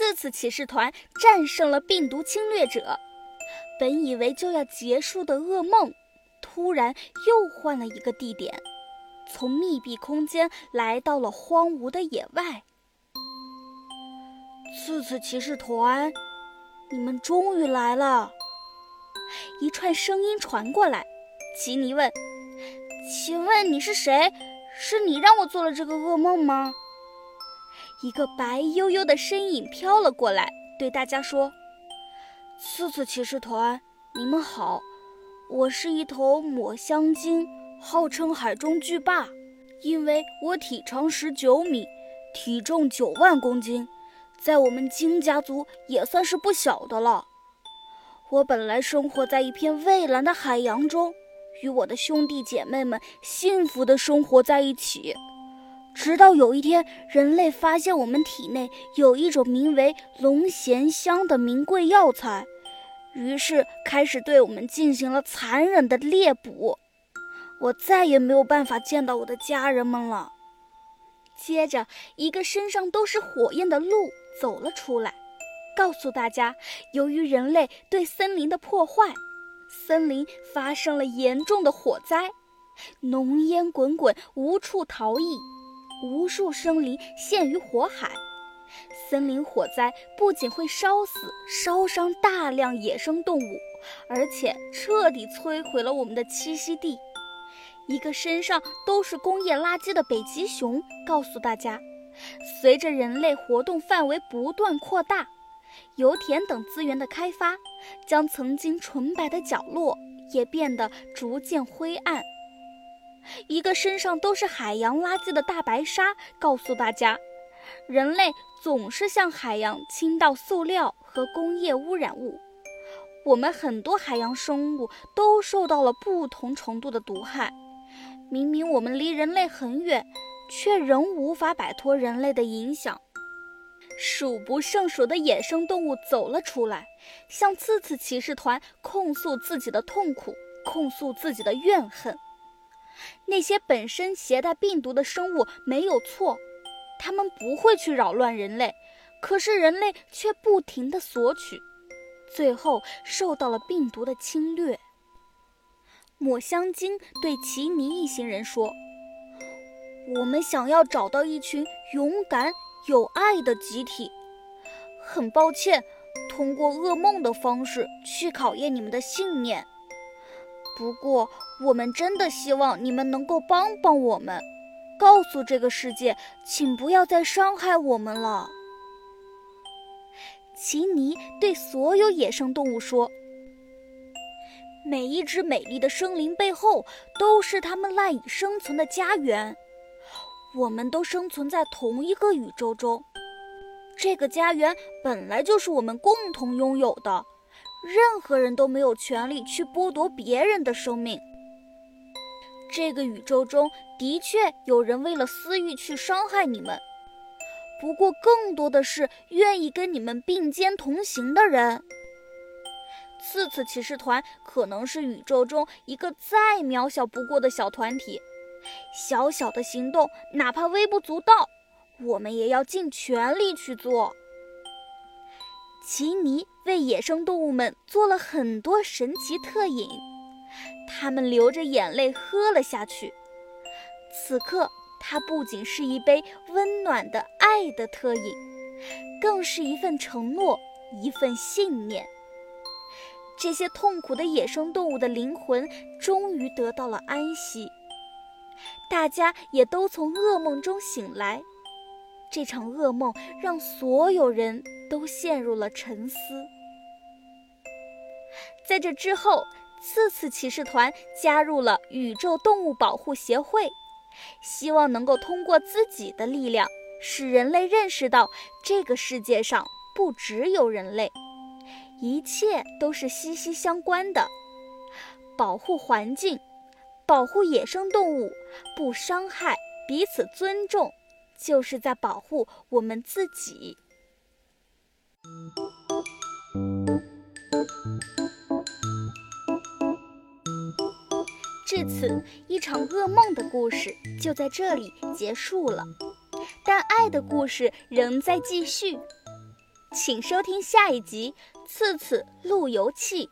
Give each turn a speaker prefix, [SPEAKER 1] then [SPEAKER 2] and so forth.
[SPEAKER 1] 刺刺骑士团战胜了病毒侵略者。本以为就要结束的噩梦，突然又换了一个地点，从密闭空间来到了荒芜的野外。
[SPEAKER 2] 刺刺骑士团，你们终于来了！
[SPEAKER 1] 一串声音传过来，吉尼问：“请问你是谁？是你让我做了这个噩梦吗？”一个白悠悠的身影飘了过来，对大家说。
[SPEAKER 2] 刺刺骑士团，你们好，我是一头抹香鲸，号称海中巨霸，因为我体长十九米，体重九万公斤，在我们鲸家族也算是不小的了。我本来生活在一片蔚蓝的海洋中，与我的兄弟姐妹们幸福地生活在一起。直到有一天，人类发现我们体内有一种名为龙涎香的名贵药材，于是开始对我们进行了残忍的猎捕。我再也没有办法见到我的家人们了。
[SPEAKER 1] 接着，一个身上都是火焰的鹿走了出来，告诉大家，由于人类对森林的破坏，森林发生了严重的火灾，浓烟滚滚，无处逃逸。无数生灵陷于火海，森林火灾不仅会烧死、烧伤大量野生动物，而且彻底摧毁了我们的栖息地。一个身上都是工业垃圾的北极熊告诉大家，随着人类活动范围不断扩大，油田等资源的开发，将曾经纯白的角落也变得逐渐灰暗。一个身上都是海洋垃圾的大白鲨告诉大家，人类总是向海洋倾倒塑料和工业污染物，我们很多海洋生物都受到了不同程度的毒害。明明我们离人类很远，却仍无法摆脱人类的影响。数不胜数的野生动物走了出来，向刺刺骑士团控诉自己的痛苦，控诉自己的怨恨。那些本身携带病毒的生物没有错，他们不会去扰乱人类，可是人类却不停地索取，最后受到了病毒的侵略。抹香鲸对奇尼一行人说：“
[SPEAKER 2] 我们想要找到一群勇敢有爱的集体，很抱歉，通过噩梦的方式去考验你们的信念。”不过，我们真的希望你们能够帮帮我们，告诉这个世界，请不要再伤害我们了。
[SPEAKER 1] 奇尼对所有野生动物说：“
[SPEAKER 2] 每一只美丽的生灵背后，都是它们赖以生存的家园。我们都生存在同一个宇宙中，这个家园本来就是我们共同拥有的。”任何人都没有权利去剥夺别人的生命。这个宇宙中的确有人为了私欲去伤害你们，不过更多的是愿意跟你们并肩同行的人。刺刺骑士团可能是宇宙中一个再渺小不过的小团体，小小的行动哪怕微不足道，我们也要尽全力去做。奇尼为野生动物们做了很多神奇特饮，它们流着眼泪喝了下去。此刻，它不仅是一杯温暖的爱的特饮，更是一份承诺，一份信念。这些痛苦的野生动物的灵魂终于得到了安息，大家也都从噩梦中醒来。这场噩梦让所有人都陷入了沉思。在这之后，次次骑士团加入了宇宙动物保护协会，希望能够通过自己的力量，使人类认识到这个世界上不只有人类，一切都是息息相关的。保护环境，保护野生动物，不伤害，彼此尊重。就是在保护我们自己。至此，一场噩梦的故事就在这里结束了，但爱的故事仍在继续。
[SPEAKER 1] 请收听下一集《次次路由器》。